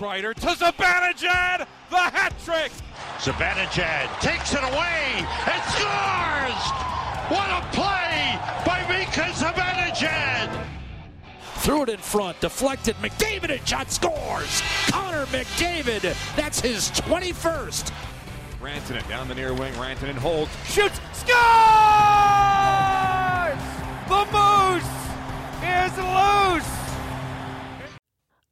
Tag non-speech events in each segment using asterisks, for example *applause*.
Kreider to Zibanejad, the hat trick. Zibanejad takes it away and scores! What a play by Mika Zibanejad! Threw it in front, deflected. McDavid and shot scores. Connor McDavid, that's his 21st. Rantanen down the near wing. Rantanen holds, shoots, scores! The Moose is loose.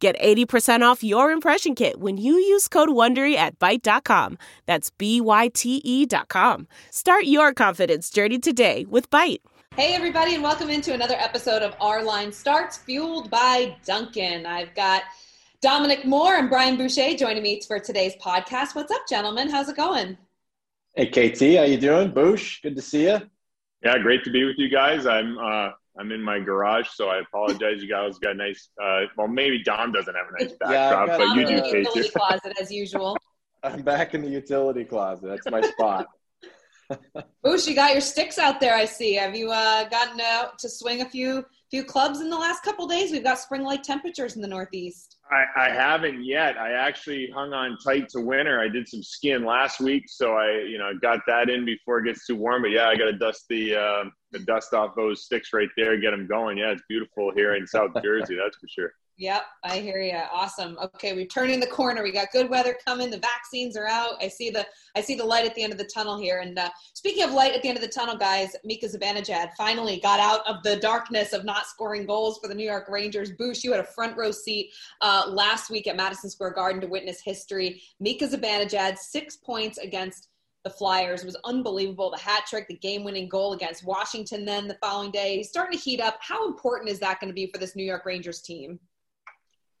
Get 80% off your impression kit when you use code WONDERY at Byte.com. That's B-Y-T-E dot com. Start your confidence journey today with Byte. Hey, everybody, and welcome into another episode of Our Line Starts, fueled by Dunkin'. I've got Dominic Moore and Brian Boucher joining me for today's podcast. What's up, gentlemen? How's it going? Hey, KT, how you doing? Boosh, good to see you. Yeah, great to be with you guys. I'm uh, I'm in my garage, so I apologize. You guys got a nice. Uh, well, maybe Dom doesn't have a nice backdrop, yeah, but you do, the utility KT. closet as usual. *laughs* I'm back in the utility closet. That's my spot. *laughs* Boosh, you got your sticks out there. I see. Have you uh, gotten out to swing a few few clubs in the last couple days? We've got spring-like temperatures in the Northeast. I, I haven't yet. I actually hung on tight to winter. I did some skiing last week, so I, you know, got that in before it gets too warm. But yeah, I got to dust the uh, the dust off those sticks right there, get them going. Yeah, it's beautiful here in South *laughs* Jersey, that's for sure. Yep, I hear you. Awesome. Okay, we're turning the corner. We got good weather coming. The vaccines are out. I see the I see the light at the end of the tunnel here. And uh, speaking of light at the end of the tunnel, guys, Mika Zibanejad finally got out of the darkness of not scoring goals for the New York Rangers. Boosh, you had a front row seat uh, last week at Madison Square Garden to witness history. Mika Zibanejad six points against the Flyers was unbelievable. The hat trick, the game winning goal against Washington. Then the following day, he's starting to heat up. How important is that going to be for this New York Rangers team?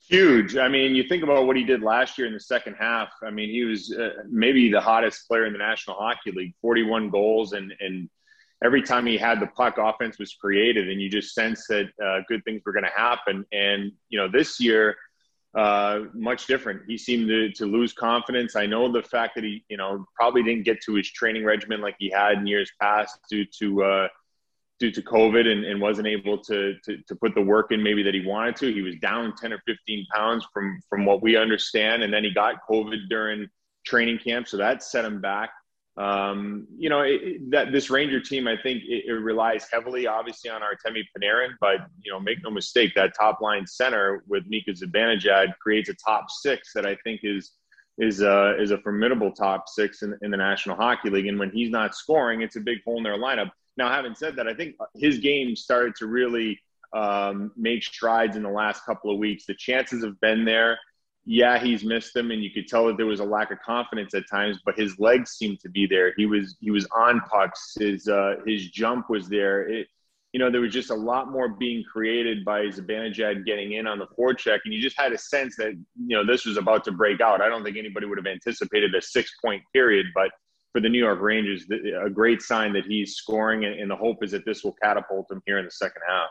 Huge. I mean, you think about what he did last year in the second half. I mean, he was uh, maybe the hottest player in the National Hockey League, 41 goals, and and every time he had the puck, offense was created, and you just sense that uh, good things were going to happen. And you know, this year, uh, much different. He seemed to, to lose confidence. I know the fact that he, you know, probably didn't get to his training regimen like he had in years past due to uh, due to COVID and, and wasn't able to, to, to put the work in maybe that he wanted to. He was down 10 or 15 pounds from, from what we understand. And then he got COVID during training camp. So that set him back. Um, you know, it, that this Ranger team, I think it, it, relies heavily, obviously, on Artemi Panarin, but you know, make no mistake, that top line center with Mika Zibanejad creates a top six that I think is is uh, is a formidable top six in, in the National Hockey League. And when he's not scoring, it's a big hole in their lineup. Now, having said that, I think his game started to really um, make strides in the last couple of weeks. The chances have been there. Yeah, he's missed them, and you could tell that there was a lack of confidence at times. But his legs seemed to be there. He was he was on pucks. His uh, his jump was there. It, you know, there was just a lot more being created by Zibanejad getting in on the forecheck, and you just had a sense that you know this was about to break out. I don't think anybody would have anticipated a six point period, but for the New York Rangers, a great sign that he's scoring, and the hope is that this will catapult him here in the second half.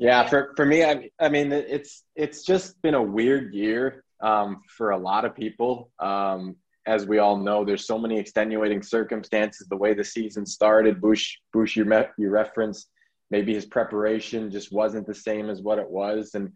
Yeah, for, for me, I, I mean, it's it's just been a weird year um, for a lot of people. Um, as we all know, there's so many extenuating circumstances. The way the season started, Bush, Bush, you, met, you referenced maybe his preparation just wasn't the same as what it was, and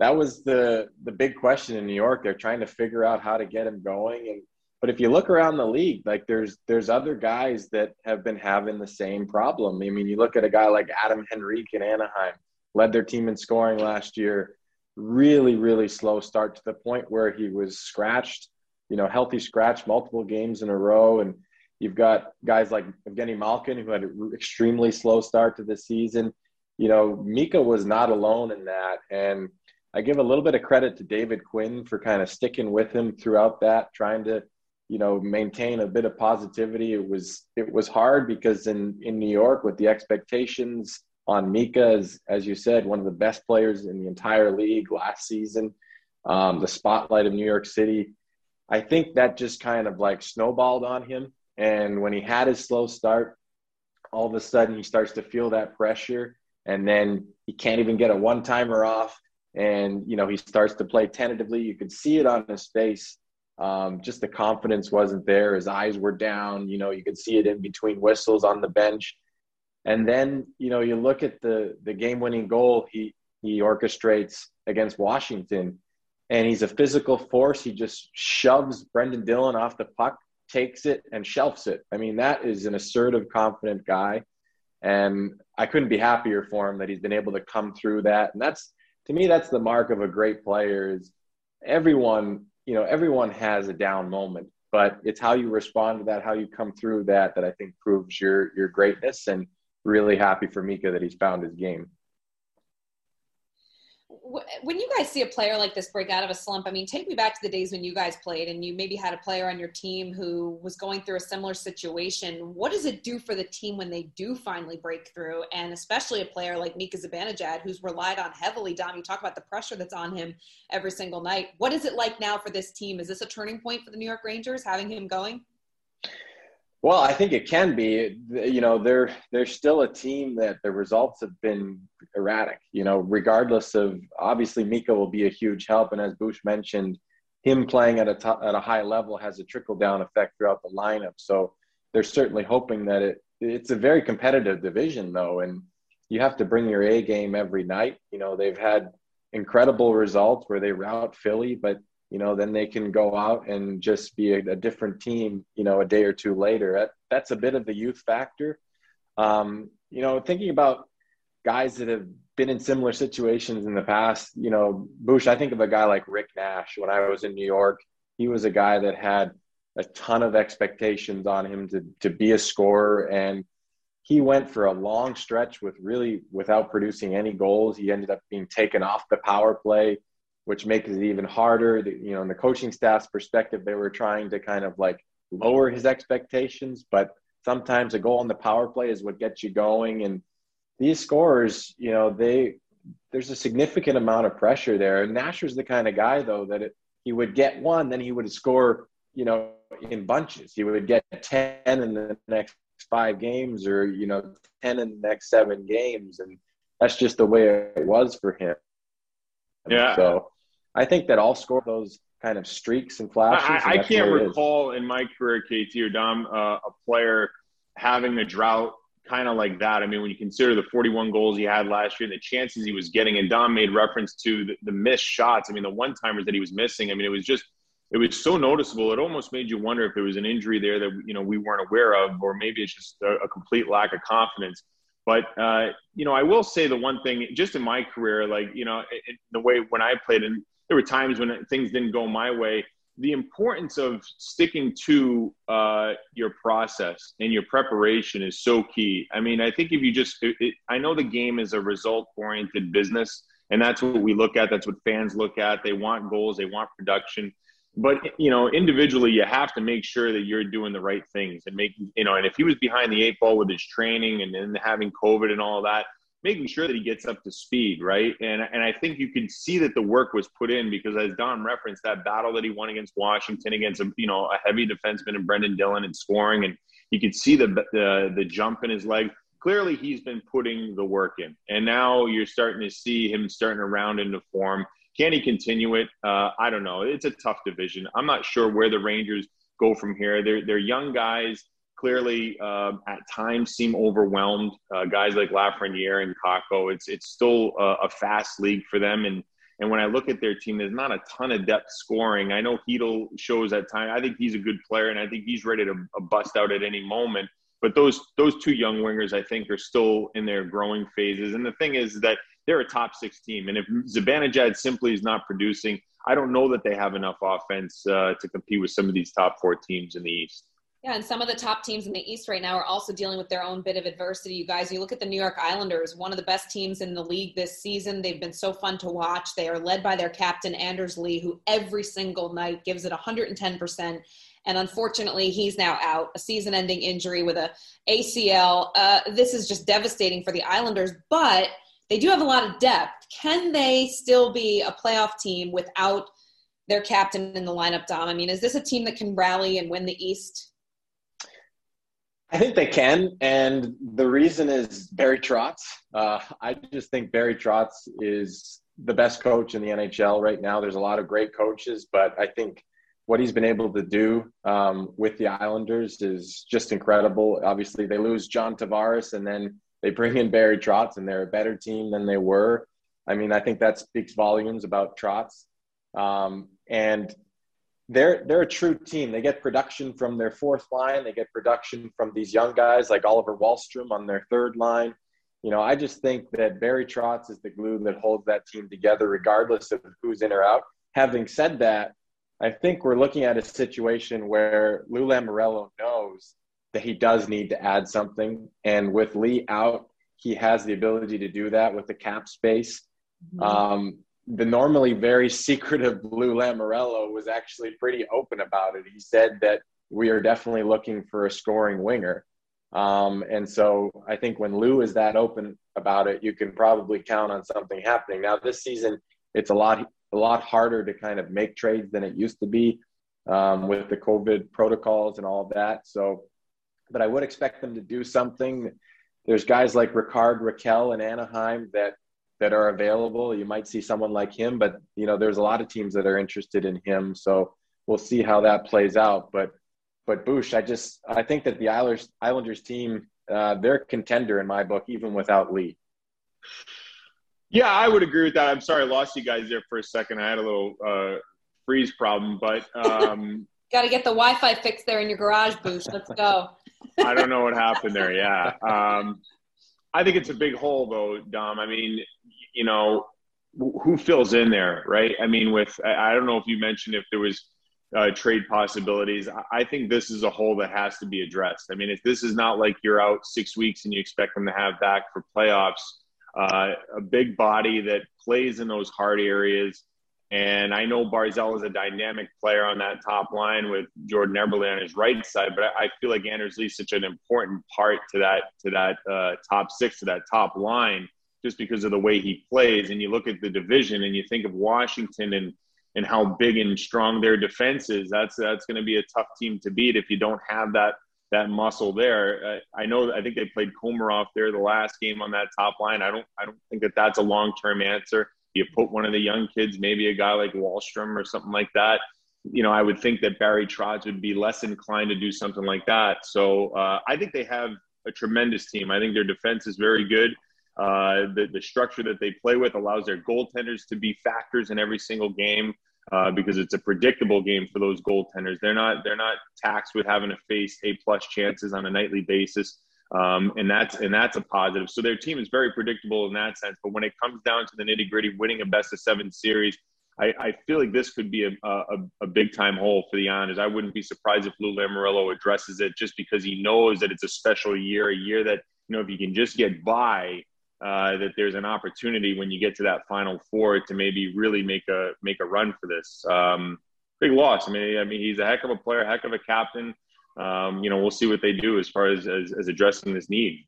that was the the big question in New York. They're trying to figure out how to get him going. And but if you look around the league, like there's there's other guys that have been having the same problem. I mean, you look at a guy like Adam Henrique in Anaheim, led their team in scoring last year. Really, really slow start to the point where he was scratched, you know, healthy scratch multiple games in a row. And you've got guys like Evgeny Malkin who had an extremely slow start to the season. You know, Mika was not alone in that. And I give a little bit of credit to David Quinn for kind of sticking with him throughout that, trying to, you know, maintain a bit of positivity. It was it was hard because in in New York with the expectations on Mika as as you said, one of the best players in the entire league last season, um, the spotlight of New York City. I think that just kind of like snowballed on him. And when he had his slow start, all of a sudden he starts to feel that pressure and then he can't even get a one timer off. And, you know, he starts to play tentatively. You could see it on his face. Um, just the confidence wasn't there. His eyes were down. You know, you could see it in between whistles on the bench. And then, you know, you look at the the game winning goal he he orchestrates against Washington and he's a physical force. He just shoves Brendan Dillon off the puck, takes it, and shelves it. I mean, that is an assertive, confident guy. And I couldn't be happier for him that he's been able to come through that. And that's, to me, that's the mark of a great player is everyone, you know, everyone has a down moment, but it's how you respond to that, how you come through that, that I think proves your, your greatness and really happy for Mika that he's found his game when you guys see a player like this break out of a slump, I mean, take me back to the days when you guys played and you maybe had a player on your team who was going through a similar situation. What does it do for the team when they do finally break through? And especially a player like Mika Zibanejad, who's relied on heavily. Dom, you talk about the pressure that's on him every single night. What is it like now for this team? Is this a turning point for the New York Rangers, having him going? Well, I think it can be. You know, they're they're still a team that the results have been erratic. You know, regardless of obviously Mika will be a huge help, and as Bush mentioned, him playing at a top, at a high level has a trickle down effect throughout the lineup. So they're certainly hoping that it it's a very competitive division though, and you have to bring your A game every night. You know, they've had incredible results where they rout Philly, but you know, then they can go out and just be a, a different team, you know, a day or two later. That, that's a bit of the youth factor. Um, you know, thinking about guys that have been in similar situations in the past, you know, Bush, I think of a guy like Rick Nash when I was in New York. He was a guy that had a ton of expectations on him to, to be a scorer. And he went for a long stretch with really without producing any goals. He ended up being taken off the power play which makes it even harder. You know, in the coaching staff's perspective, they were trying to kind of like lower his expectations, but sometimes a goal on the power play is what gets you going. And these scorers, you know, they there's a significant amount of pressure there. And Nasher's the kind of guy though that it, he would get one, then he would score, you know, in bunches. He would get ten in the next five games, or you know, ten in the next seven games, and that's just the way it was for him. Yeah. So I think that I'll score those kind of streaks and flashes. I, and can't recall in my career, KT or Dom, uh, a player having a drought kind of like that. I mean, when you consider the 41 goals he had last year and the chances he was getting, and Dom made reference to the, the missed shots. I mean, the one timers that he was missing. I mean, it was just it was so noticeable. It almost made you wonder if there was an injury there that you know we weren't aware of, or maybe it's just a, a complete lack of confidence. But uh, you know, I will say the one thing, just in my career, like you know, in the way when I played, and there were times when things didn't go my way. The importance of sticking to uh, your process and your preparation is so key. I mean, I think if you just, it, it, I know the game is a result oriented business, and that's what we look at. That's what fans look at. They want goals, they want production. But you know, individually, you have to make sure that you're doing the right things and making you know. And if he was behind the eight ball with his training and then having COVID and all that, making sure that he gets up to speed, right? And and I think you can see that the work was put in because as Don referenced, that battle that he won against Washington against a you know a heavy defenseman and Brendan Dillon and scoring, and you could see the the the jump in his leg. Clearly, he's been putting the work in, and now you're starting to see him starting to round into form. Can he continue it? Uh, I don't know. It's a tough division. I'm not sure where the Rangers go from here. They're they're young guys clearly uh, at times seem overwhelmed. Uh, guys like Lafreniere and Kakko, it's it's still a, a, fast league for them. And and when I look at their team, there's not a ton of depth scoring. I know Chytil shows at time. I think he's a good player, and I think he's ready to bust out at any moment. But those those two young wingers, I think, are still in their growing phases. And the thing is that they're a top six team, and if Zibanejad simply is not producing, I don't know that they have enough offense uh, to compete with some of these top four teams in the East. Yeah, and some of the top teams in the East right now are also dealing with their own bit of adversity. You guys, you look at the New York Islanders, one of the best teams in the league this season. They've been so fun to watch. They are led by their captain, Anders Lee, who every single night gives it 110%. And unfortunately, he's now out, a season ending injury with a ACL. Uh, this is just devastating for the Islanders, but they do have a lot of depth. Can they still be a playoff team without their captain in the lineup, Dom. I mean, is this a team that can rally and win the East? I think they can, and the reason is Barry Trotz. Uh, I just think Barry Trotz is the best coach in the NHL right now. There's a lot of great coaches, but I think what he's been able to do um, with the Islanders is just incredible. Obviously, they lose John Tavares, and then they bring in Barry Trotz, and they're a better team than they were. I mean, I think that speaks volumes about Trotz. Um, and they're they're a true team. They get production from their fourth line. They get production from these young guys like Oliver Wahlstrom on their third line. You know, I just think that Barry Trotz is the glue that holds that team together, regardless of who's in or out. Having said that, I think we're looking at a situation where Lou Lamoriello knows that he does need to add something, and with Lee out, he has the ability to do that with the cap space. Mm-hmm. Um, the normally very *laughs* secretive Lou Lamoriello was actually pretty open about it. He said that we are definitely looking for a scoring winger. Um, and so I think when Lou is that open about it, you can probably count on something happening. Now this season, it's a lot a lot harder to kind of make trades than it used to be um, with the COVID protocols and all of that. So, but I would expect them to do something. There's guys like Rickard Rakell in Anaheim that that are available. You might see someone like him, but you know, there's a lot of teams that are interested in him. So we'll see how that plays out. But but Bush, I just I think that the Islanders Islanders team uh, they're a contender in my book, even without Lee. Yeah, I would agree with that. I'm sorry I lost you guys there for a second. I had a little uh, freeze problem, but um, *laughs* got to get the Wi-Fi fixed there in your garage, Bush. Let's go. *laughs* I don't know what happened there. Yeah, um, I think it's a big hole, though, Dom. I mean, you know, who fills in there, right? I mean, with I don't know if you mentioned if there was uh, trade possibilities. I think this is a hole that has to be addressed. I mean, if this is not like you're out six weeks and you expect them to have back for playoffs, uh, a big body that plays in those hard areas. And I know Barzal is a dynamic player on that top line with Jordan Eberle on his right side, but I feel like Anders Lee is such an important part to that to that uh, top six to that top line just because of the way he plays. And you look at the division and you think of Washington and and how big and strong their defense is. That's that's going to be a tough team to beat if you don't have that that muscle there. Uh, I know. I think they played Komarov there the last game on that top line. I don't. I don't think that that's a long term answer. You put one of the young kids, maybe a guy like Wahlstrom or something like that. You know, I would think that Barry Trotz would be less inclined to do something like that. So uh, I think they have a tremendous team. I think their defense is very good. Uh, the, the structure that they play with allows their goaltenders to be factors in every single game uh, because it's a predictable game for those goaltenders. They're not they're not taxed with having to face a plus chances on a nightly basis, um, and that's and that's a positive. So their team is very predictable in that sense. But when it comes down to the nitty gritty, winning a best of seven series. I, I feel like this could be a, a, a big time hole for the Islanders. I wouldn't be surprised if Lou Lamoriello addresses it just because he knows that it's a special year, a year that, you know, if you can just get by, uh, that there's an opportunity when you get to that final four to maybe really make a make a run for this. Um, big loss. I mean, I mean, he's a heck of a player, heck of a captain. Um, you know, we'll see what they do as far as, as, as addressing this need.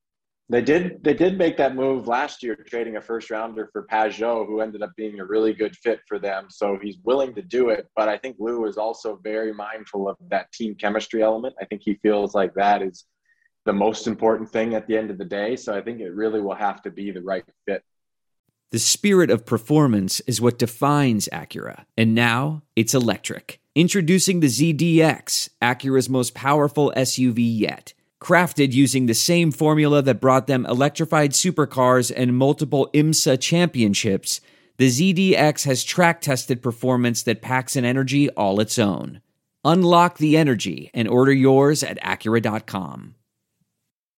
They did. They did make that move last year, trading a first rounder for Pageau, who ended up being a really good fit for them. So he's willing to do it. But I think Lou is also very mindful of that team chemistry element. I think he feels like that is the most important thing at the end of the day. So I think it really will have to be the right fit. The spirit of performance is what defines Acura, and now it's electric. Introducing the ZDX, Acura's most powerful SUV yet. Crafted using the same formula that brought them electrified supercars and multiple IMSA championships, the ZDX has track tested performance that packs an energy all its own. Unlock the energy and order yours at Acura.com.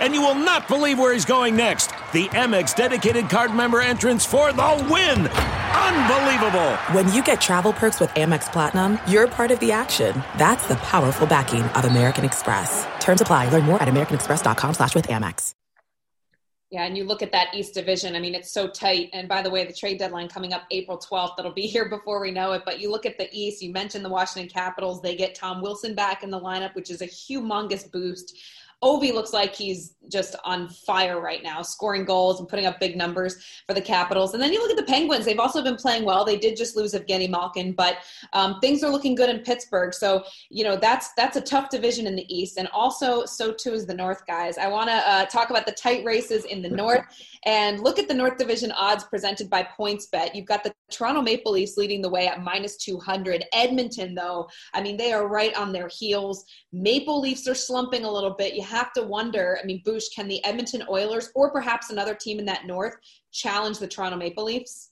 And you will not believe where he's going next. The Amex dedicated card member entrance for the win! Unbelievable! When you get travel perks with Amex Platinum, you're part of the action. That's the powerful backing of American Express. Terms apply. Learn more at americanexpress.com slash with Amex. Yeah, and you look at that East Division, I mean, it's so tight. And by the way, the trade deadline coming up April 12th, that'll be *laughs* here before we know it. But you look at the East, you mentioned the Washington Capitals. They get Tom Wilson back in the lineup, which is a humongous boost. Ovi looks like he's just on fire right now, scoring goals and putting up big numbers for the Capitals. And then you look at the Penguins; they've also been playing well. They did just lose Evgeny Malkin, but um, things are looking good in Pittsburgh. So you know that's that's a tough division in the East, and also so too is the North, guys. I want to uh, talk about the tight races in the North and look at the North Division odds presented by PointsBet. You've got the Toronto Maple Leafs leading the way at minus 200. Edmonton, though, I mean, they are right on their heels. Maple Leafs are slumping a little bit. You have to wonder, I mean, Boosh, can the Edmonton Oilers or perhaps another team in that North challenge the Toronto Maple Leafs?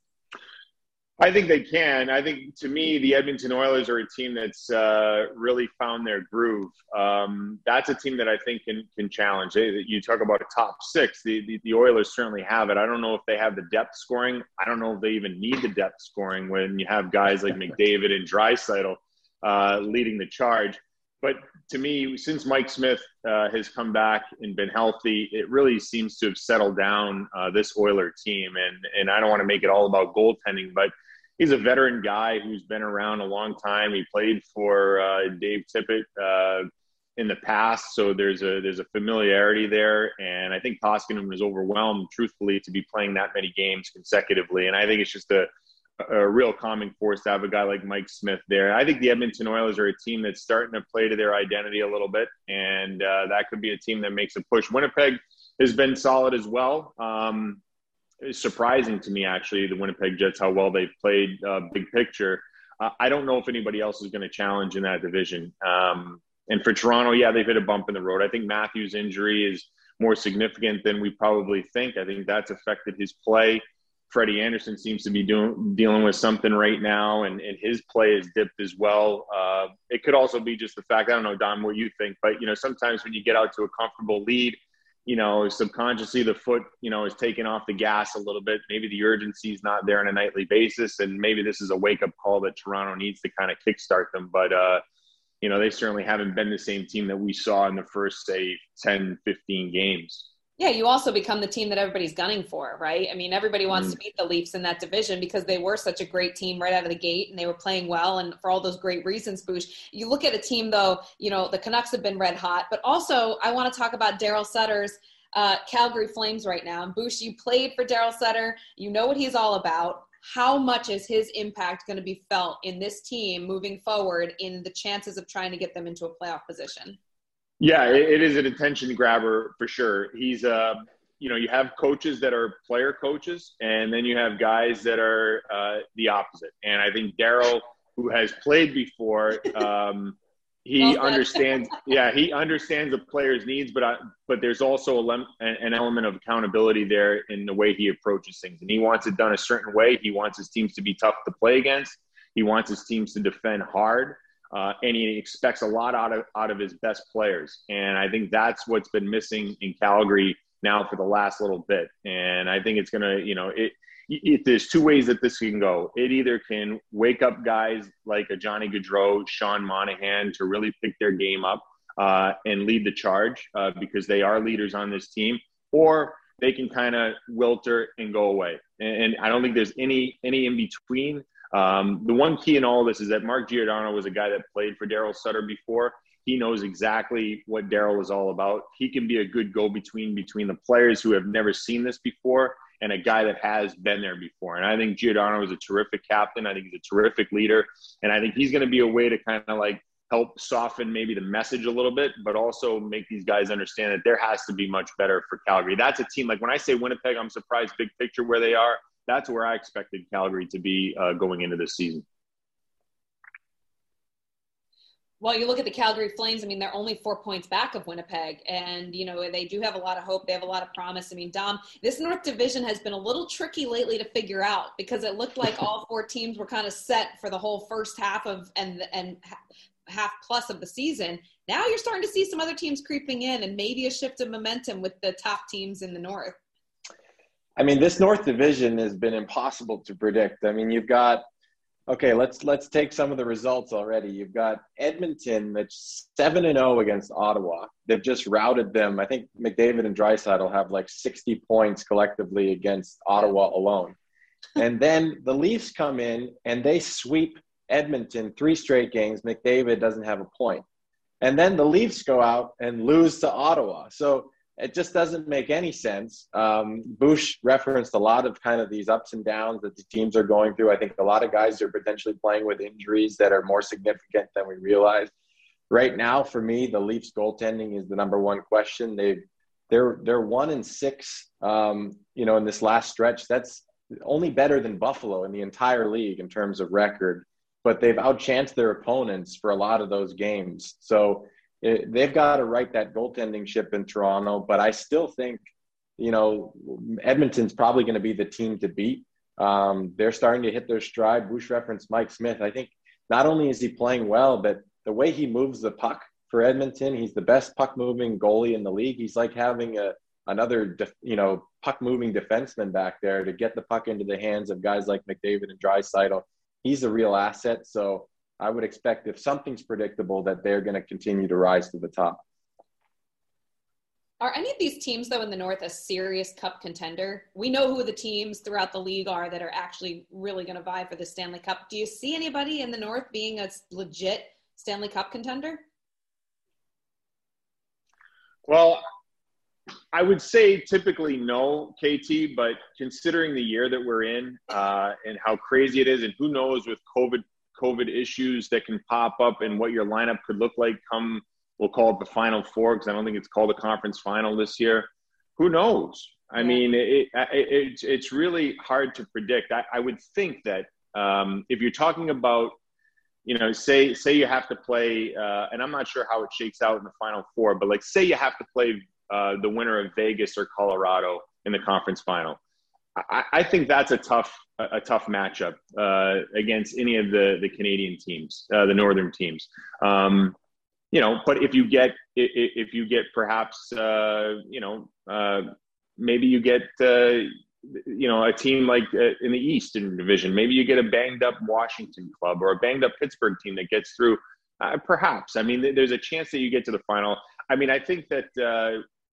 I think they can. I think to me, the Edmonton Oilers are a team that's uh, really found their groove. Um, that's a team that I think can can challenge. You talk about a top six. The, the, the Oilers certainly have it. I don't know if they have the depth scoring. I don't know if they even need the depth scoring when you have guys like *laughs* McDavid and Draisaitl uh, leading the charge. But to me, since Mike Smith uh, has come back and been healthy, it really seems to have settled down uh, this Oiler team. And and I don't want to make it all about goaltending, but he's a veteran guy who's been around a long time. He played for uh, Dave Tippett uh, in the past, so there's a there's a familiarity there. And I think Koskinen was overwhelmed, truthfully, to be playing that many games consecutively. And I think it's just a a real calming force to have a guy like Mike Smith there. I think the Edmonton Oilers are a team that's starting to play to their identity a little bit, and uh, that could be a team that makes a push. Winnipeg has been solid as well. Um, it's surprising to me, actually, the Winnipeg Jets, how well they've played uh, big picture. Uh, I don't know if anybody else is going to challenge in that division. Um, and for Toronto, yeah, they've hit a bump in the road. I think Matthews' injury is more significant than we probably think. I think that's affected his play. Freddie Andersen seems to be doing dealing with something right now, and, and his play has dipped as well. Uh, it could also be just the fact I don't know, Don, what you think, but you know sometimes when you get out to a comfortable lead, you know subconsciously the foot you know is taking off the gas a little bit. Maybe the urgency is not there on a nightly basis, and maybe this is a wake up call that Toronto needs to kind of kickstart them. But uh, you know they certainly haven't been the same team that we saw in the first say 10, 15 games. Yeah, you also become the team that everybody's gunning for, right? I mean, everybody wants mm. to beat the Leafs in that division because they were such a great team right out of the gate and they were playing well and for all those great reasons, Boosh. You look at a team though, you know, the Canucks have been red hot, but also I want to talk about Daryl Sutter's uh, Calgary Flames right now. And Boosh, you played for Daryl Sutter. You know what he's all about. How much is his impact going to be felt in this team moving forward in the chances of trying to get them into a playoff position? Yeah, it is an attention grabber for sure. He's uh, you know, you have coaches that are player coaches, and then you have guys that are uh, the opposite. And I think Daryl, who has played before, um, he understands. yeah, he understands the player's needs, but I, but there's also a, an element of accountability there in the way he approaches things, and he wants it done a certain way. He wants his teams to be tough to play against. He wants his teams to defend hard uh, and he expects a lot out of out of his best players. And I think that's what's been missing in Calgary now for the last little bit. And I think it's gonna, you know, it. it there's two ways that this can go. It either can wake up guys like a Johnny Gaudreau, Sean Monahan to really pick their game up uh, and lead the charge uh, because they are leaders on this team, or they can kind of wilter and go away. And, and I don't think there's any any in between. Um, the one key in all of this is that Mark Giordano was a guy that played for Daryl Sutter before. He knows exactly what Daryl is all about. He can be a good go between between the players who have never seen this before and a guy that has been there before. And I think Giordano is a terrific captain. I think he's a terrific leader. And I think he's going to be a way to kind of like help soften maybe the message a little bit, but also make these guys understand that there has to be much better for Calgary. That's a team like when I say Winnipeg, I'm surprised big picture where they are that's where I expected Calgary to be uh, going into this season. Well, you look at the Calgary Flames. I mean, they're only four points back of Winnipeg, and you know they do have a lot of hope. They have a lot of promise. I mean, Dom, this North Division has been a little tricky lately to figure out because it looked like all four teams were kind of set for the whole first half of and and half plus of the season. Now you're starting to see some other teams creeping in, and maybe a shift of momentum with the top teams in the North. I mean, this North Division has been impossible to predict. I mean, you've got Okay, let's let's take some of the results already. You've got Edmonton that's seven and zero oh against Ottawa. They've just routed them. I think McDavid and Draisaitl have like sixty points collectively against Ottawa alone. and then the Leafs come in and they sweep Edmonton three straight games. McDavid doesn't have a point, and then the Leafs go out and lose to Ottawa. So it just doesn't make any sense. Um, Bush referenced a lot of kind of these ups and downs that the teams are going through. I think a lot of guys are potentially playing with injuries that are more significant than we realize. Right now, for me, the Leafs goaltending is the number one question. They they're they're one in six. Um, you know, in this last stretch, that's only better than Buffalo in the entire league in terms of record. But they've outchanced their opponents for a lot of those games. So it, they've got to right that goaltending ship in Toronto. But I still think, you know, Edmonton's probably going to be the team to beat. Um, they're starting to hit their stride. Bush referenced Mike Smith. I think not only is he playing well, but the way he moves the puck for Edmonton, he's the best puck moving goalie in the league. He's like having a another, you know, puck moving defenseman back there to get the puck into the hands of guys like McDavid and Draisaitl. He's a real asset. So I would expect if something's predictable that they're going to continue to rise to the top. Are any of these teams, though, in the North a serious cup contender? We know who the teams throughout the league are that are actually really going to vie for the Stanley Cup. Do you see anybody in the North being a legit Stanley Cup contender? Well, I would say typically no, KT, but considering the year that we're in uh, and how crazy it is, and who knows with COVID COVID issues that can pop up and what your lineup could look like come, we'll call it the Final Four, because I don't think it's called a conference final this year. Who knows? I mean, it, it, it's, it's really hard to predict. I, I would think that um, if you're talking about, you know, say say you have to play, uh, and I'm not sure how it shakes out in the Final Four, but like say you have to play uh, the winner of Vegas or Colorado in the conference final. I, I think that's a tough a, tough matchup uh, against any of the the Canadian teams, uh, the northern teams. Um, you know, but if you get if you get perhaps uh, you know uh, maybe you get uh, you know a team like uh, in the Eastern Division, maybe you get a banged up Washington club or a banged up Pittsburgh team that gets through. perhaps I mean, there's a chance that you get to the final. I mean, I think that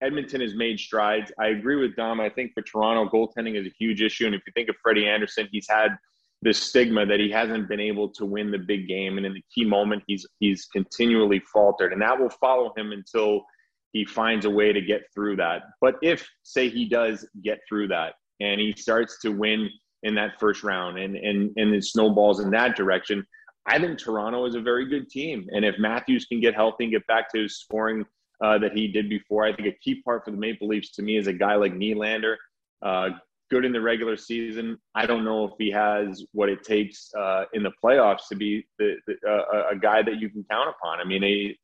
Edmonton has made strides. I agree with Dom. I think for Toronto, goaltending is a huge issue. And if you think of Freddie Andersen, he's had this stigma that he hasn't been able to win the big game, and in the key moment, he's he's continually faltered, and that will follow him until he finds a way to get through that. But if, say, he does get through that and he starts to win in that first round, and and and it snowballs in that direction, I think Toronto is a very good team. And if Matthews can get healthy and get back to his scoring uh, that he did before. I think a key part for the Maple Leafs to me is a guy like Nylander, uh, good in the regular season. I don't know if he has what it takes uh, in the playoffs to be the, the, uh, a guy that you can count upon. I mean, he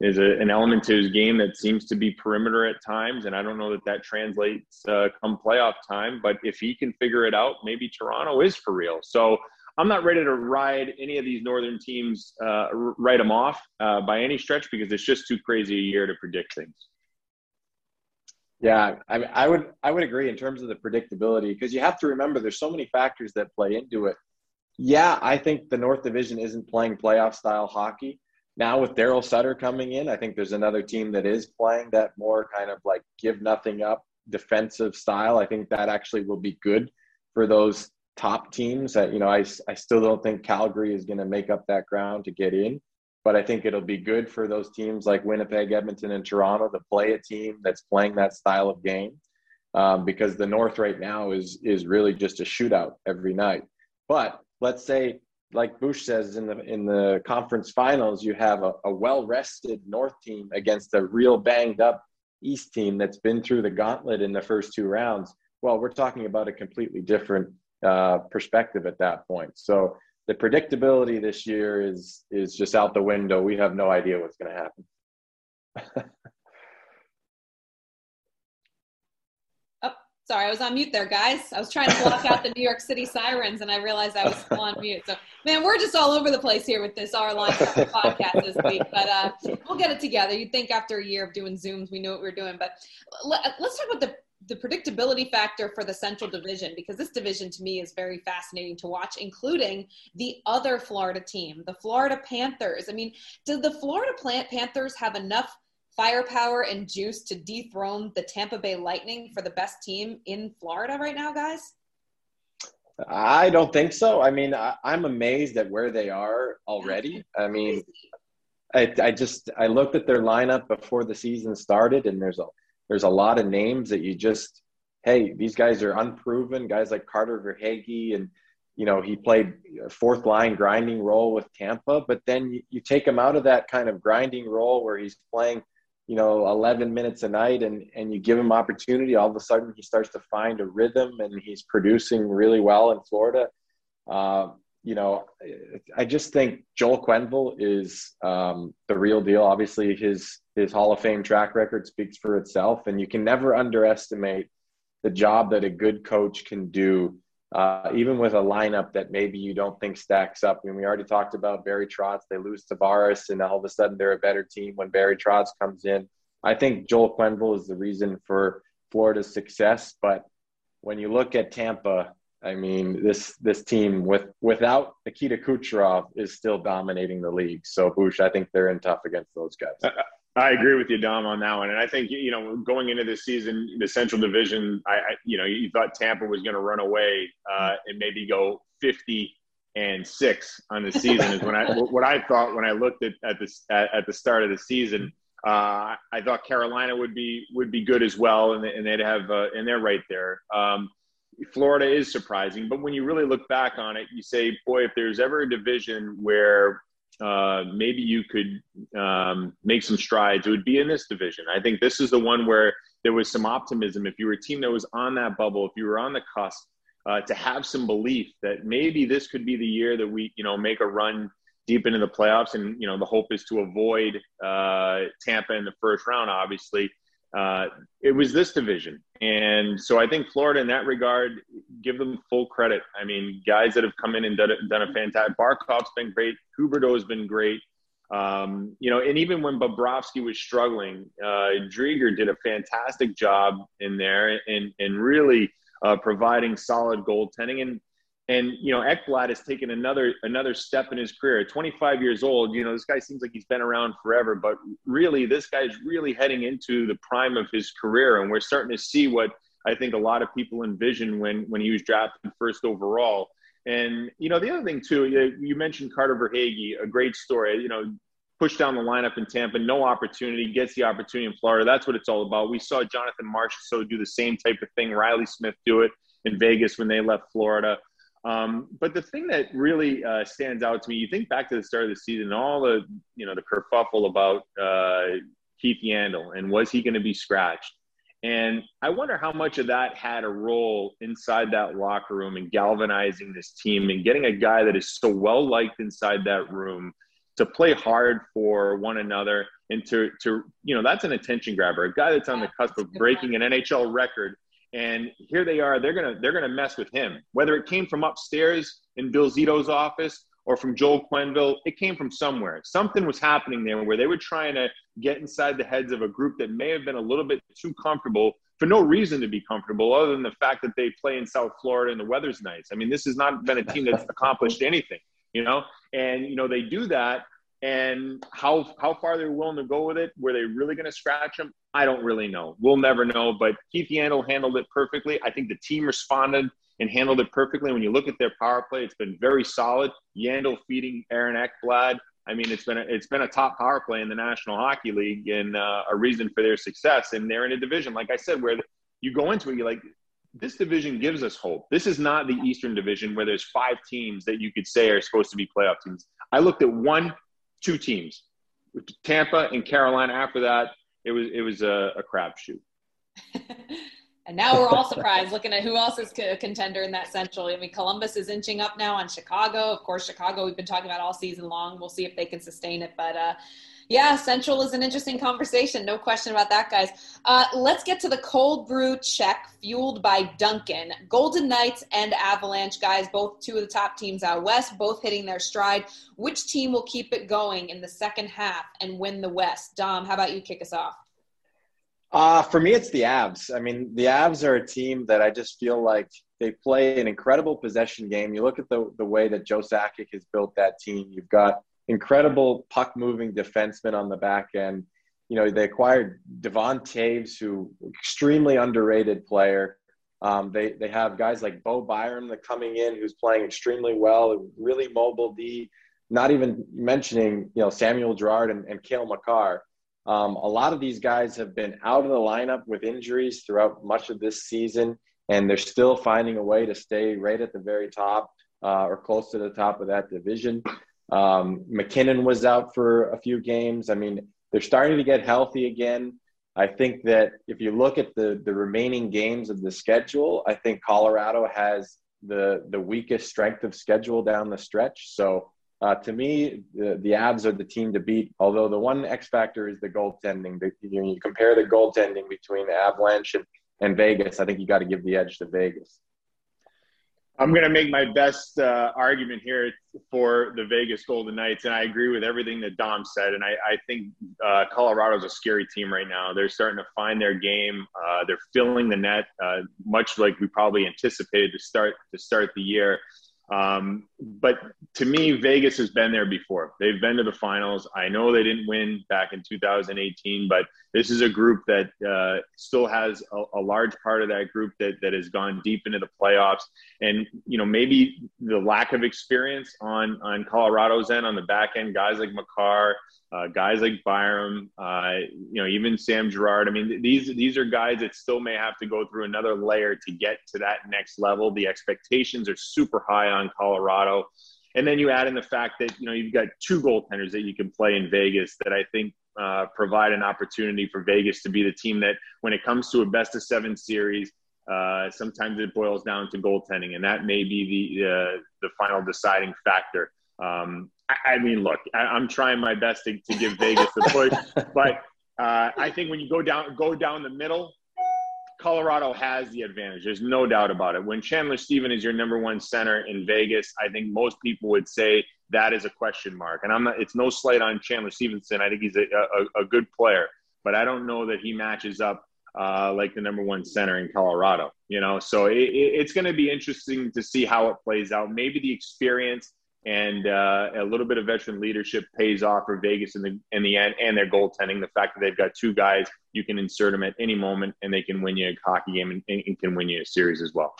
is a, an element to his game that seems to be perimeter at times, and I don't know that that translates uh, come playoff time. But if he can figure it out, maybe Toronto is for real. So I'm not ready to ride any of these northern teams, uh, write them off uh, by any stretch because it's just too crazy a year to predict things. Yeah, I, I would I would agree in terms of the predictability because you have to remember there's so many factors that play into it. Yeah, I think the North Division isn't playing playoff style hockey. Now with Daryl Sutter coming in, I think there's another team that is playing that more kind of like give nothing up defensive style. I think that actually will be good for those top teams. That you know, I I still don't think Calgary is going to make up that ground to get in, but I think it'll be good for those teams like Winnipeg, Edmonton, and Toronto to play a team that's playing that style of game. Um, because the North right now is is really just a shootout every night. But let's say, like Bush says in the in the conference finals, you have a, a well rested North team against a real banged up East team that's been through the gauntlet in the first two rounds. Well, we're talking about a completely different uh, perspective at that point. So the predictability this year is is just out the window. We have no idea what's going to happen. *laughs* oh, sorry, I was on mute there, guys. I was trying to block out the New York City sirens, and I realized I was still on mute. So, man, we're just all over the place here with this our line podcast this week, but uh, we'll get it together. You'd think after a year of doing Zooms, we knew what we were doing. But let, us talk about the the predictability factor for the Central Division because this division to me is very fascinating to watch, including the other Florida team, the Florida Panthers. I mean, do the Florida Panthers have enough firepower and juice to dethrone the Tampa Bay Lightning for the best team in Florida right now, guys? I don't think so. I mean, I, am amazed at where they are already. I mean, I, I just I looked at their lineup before the season started, and there's a there's a lot of names that you just hey these guys are unproven guys like Carter Verhaeghe and you know he played fourth line grinding role with Tampa, but then you, you take him out of that kind of grinding role where he's playing you know 11 minutes a night and and you give him opportunity all of a sudden he starts to find a rhythm and he's producing really well in florida. Uh, you know i just think joel quenneville is um, the real deal obviously his his hall of fame track record speaks for itself and you can never underestimate the job that a good coach can do uh, even with a lineup that maybe you don't think stacks up. I mean, we already talked about Barry Trotz. They lose Tavares, and all of a sudden they're a better team when Barry Trotz comes in. I think Joel Quenneville is the reason for Florida's success. But when you look at Tampa, I mean, this this team with without Nikita Kucherov is still dominating the league. So, Bush, I think they're in tough against those guys. I agree with you, Dom, on that one. And I think you know, going into this season, the Central Division, I, I you know, you thought Tampa was going to run away uh, and maybe go fifty and six on the season. is when I *laughs* what I thought when I looked at at the at, at the start of the season. Uh, I thought Carolina would be would be good as well, and, and they'd have uh, and they're right there. Um, Florida is surprising, but when you really look back on it, you say, boy, if there's ever a division where uh, maybe you could um, make some strides, it would be in this division. I think this is the one where there was some optimism. If you were a team that was on that bubble, if you were on the cusp, uh, to have some belief that maybe this could be the year that we, you know, make a run deep into the playoffs. And, you know, the hope is to avoid uh, Tampa in the first round, obviously. Uh, it was this division. And so I think Florida, in that regard, give them full credit. I mean, guys that have come in and done, done a fantastic. Barkov's been great. Huberdeau has been great. Um, you know, and even when Bobrovsky was struggling, uh, Driedger did a fantastic job in there and, and really uh, providing solid goaltending. And and you know, Ekblad has taken another another step in his career. 25 years old, you know, this guy seems like he's been around forever, but really, this guy's really heading into the prime of his career, and we're starting to see what I think a lot of people envisioned when when he was drafted first overall. And you know, the other thing too, you, mentioned Carter Verhaeghe, a great story. You know, pushed down the lineup in Tampa, no opportunity, gets the opportunity in Florida. That's what it's all about. We saw Jonathan Marchessault do the same type of thing. Reilly Smith do it in Vegas when they left Florida. Um, but the thing that really uh, stands out to me, you think back to the start of the season, all the you know the kerfuffle about uh, Keith Yandle and was he going to be scratched? And I wonder how much of that had a role inside that locker room and galvanizing this team and getting a guy that is so well liked inside that room to play hard for one another and to to you know that's an attention grabber, a guy that's on the cusp of breaking an NHL record and here they are. They're gonna they're gonna mess with him. Whether it came from upstairs in Bill Zito's office or from Joel Quenneville, it came from somewhere. Something was happening there where they were trying to get inside the heads of a group that may have been a little bit too comfortable for no reason to be comfortable other than the fact that they play in South Florida and the weather's nice. I mean, this has not been a team that's *laughs* accomplished anything, you know? And, you know, they do that and how how far they're willing to go with it. Were they really going to scratch him? I don't really know. We'll never know. But Keith Yandle handled it perfectly. I think the team responded and handled it perfectly. When you look at their power play, it's been very solid. Yandle feeding Aaron Ekblad. I mean, it's been a, it's been a top power play in the National Hockey League and uh, a reason for their success. And they're in a division, like I said, where you go into it, you're like, this division gives us hope. This is not the Eastern Division where there's five teams that you could say are supposed to be playoff teams. I looked at one two teams, Tampa and Carolina. After that, it was it was a, a crapshoot. *laughs* and now we're all surprised looking at who else is a contender in that Central. I mean, Columbus is inching up now on Chicago. Of course, Chicago we've been talking about all season long. We'll see if they can sustain it, but. uh yeah, Central is an interesting conversation. No question about that, guys. Uh, let's get to the cold brew check fueled by Dunkin'. Golden Knights and Avalanche, guys, both two of the top teams out west, both hitting their stride. Which team will keep it going in the second half and win the West? Dom, how about you kick us off? Uh, for me, it's the Avs. I mean, the Avs are a team that I just feel like they play an incredible possession game. You look at the, the way that Joe Sakic has built that team. You've got incredible puck moving defensemen on the back end. You know, they acquired Devon Toews, who extremely underrated player. Um, they they have guys like Bo Byram that coming in, who's playing extremely well, really mobile D. Not even mentioning you know Samuel Girard and, and Cale Makar. Um, a lot of these guys have been out of the lineup with injuries throughout much of this season, and they're still finding a way to stay right at the very top uh, or close to the top of that division. Um, MacKinnon was out for a few games. I mean, they're starting to get healthy again. I think that if you look at the the remaining games of the schedule, I think Colorado has the the weakest strength of schedule down the stretch. So uh, to me, the, the Avs are the team to beat. Although the one X factor is the goaltending. You, know, you compare the goaltending between Avalanche and, and Vegas. I think you got to give the edge to Vegas. I'm going to make my best uh, argument here for the Vegas Golden Knights, and I agree with everything that Dom said. And I, I think uh, Colorado's a scary team right now. They're starting to find their game. Uh, they're filling the net, uh, much like we probably anticipated to start to start the year. Um, but to me, Vegas has been there before. They've been to the finals. I know they didn't win back in 2018, but this is a group that uh, still has a, a, large part of that group that, that has gone deep into the playoffs. And, you know, maybe the lack of experience on, on Colorado's end, on the back end, guys like Makar, uh, guys like Byram, uh, you know, even Sam Girard. I mean, these these are guys that still may have to go through another layer to get to that next level. The expectations are super high on Colorado, and then you add in the fact that you know you've got two goaltenders that you can play in Vegas that I think uh, provide an opportunity for Vegas to be the team that, when it comes to a best of seven series. Uh, sometimes it boils down to goaltending, and that may be the uh, the final deciding factor. Um, I, I, mean, look, I, am trying my best to, to give Vegas the push, *laughs* but uh, I think when you go down go down the middle, Colorado has the advantage. There's no doubt about it. When Chandler Stephen is your number one center in Vegas, I think most people would say that is a question mark. And I'm not. It's no slight on Chandler Stephenson. I think he's a, a, a good player, but I don't know that he matches up uh, like the number one center in Colorado. You know, so it, it, it's going to be interesting to see how it plays out. Maybe the experience and uh, a little bit of veteran leadership pays off for Vegas in the in the end, and their goaltending. The fact that they've got two guys, you can insert them at any moment, and they can win you a hockey game and, and can win you a series as well.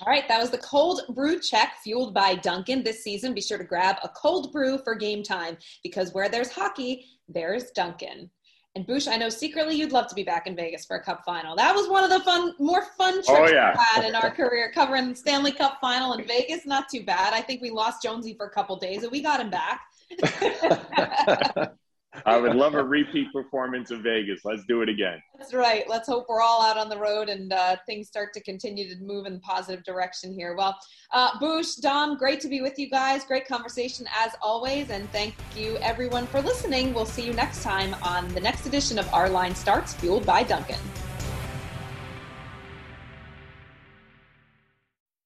All right, that was the cold brew check fueled by Dunkin' this season. Be sure to grab a cold brew for game time because where there's hockey, there's Dunkin'. And Boosh, I know secretly you'd love to be back in Vegas for a Cup final. That was one of the fun, more fun oh, trips oh, yeah. we've had in our career, covering the Stanley Cup final in Vegas. Not too bad. I think we lost Jonesy for a couple days, and we got him back. *laughs* *laughs* I would love a repeat performance of Vegas. Let's do it again. That's right. Let's hope we're all out on the road and uh, things start to continue to move in the positive direction here. Well, uh, Boosh, Dom, great to be with you guys. Great conversation as always. And thank you everyone for listening. We'll see you next time on the next edition of Our Line Starts, fueled by Dunkin'.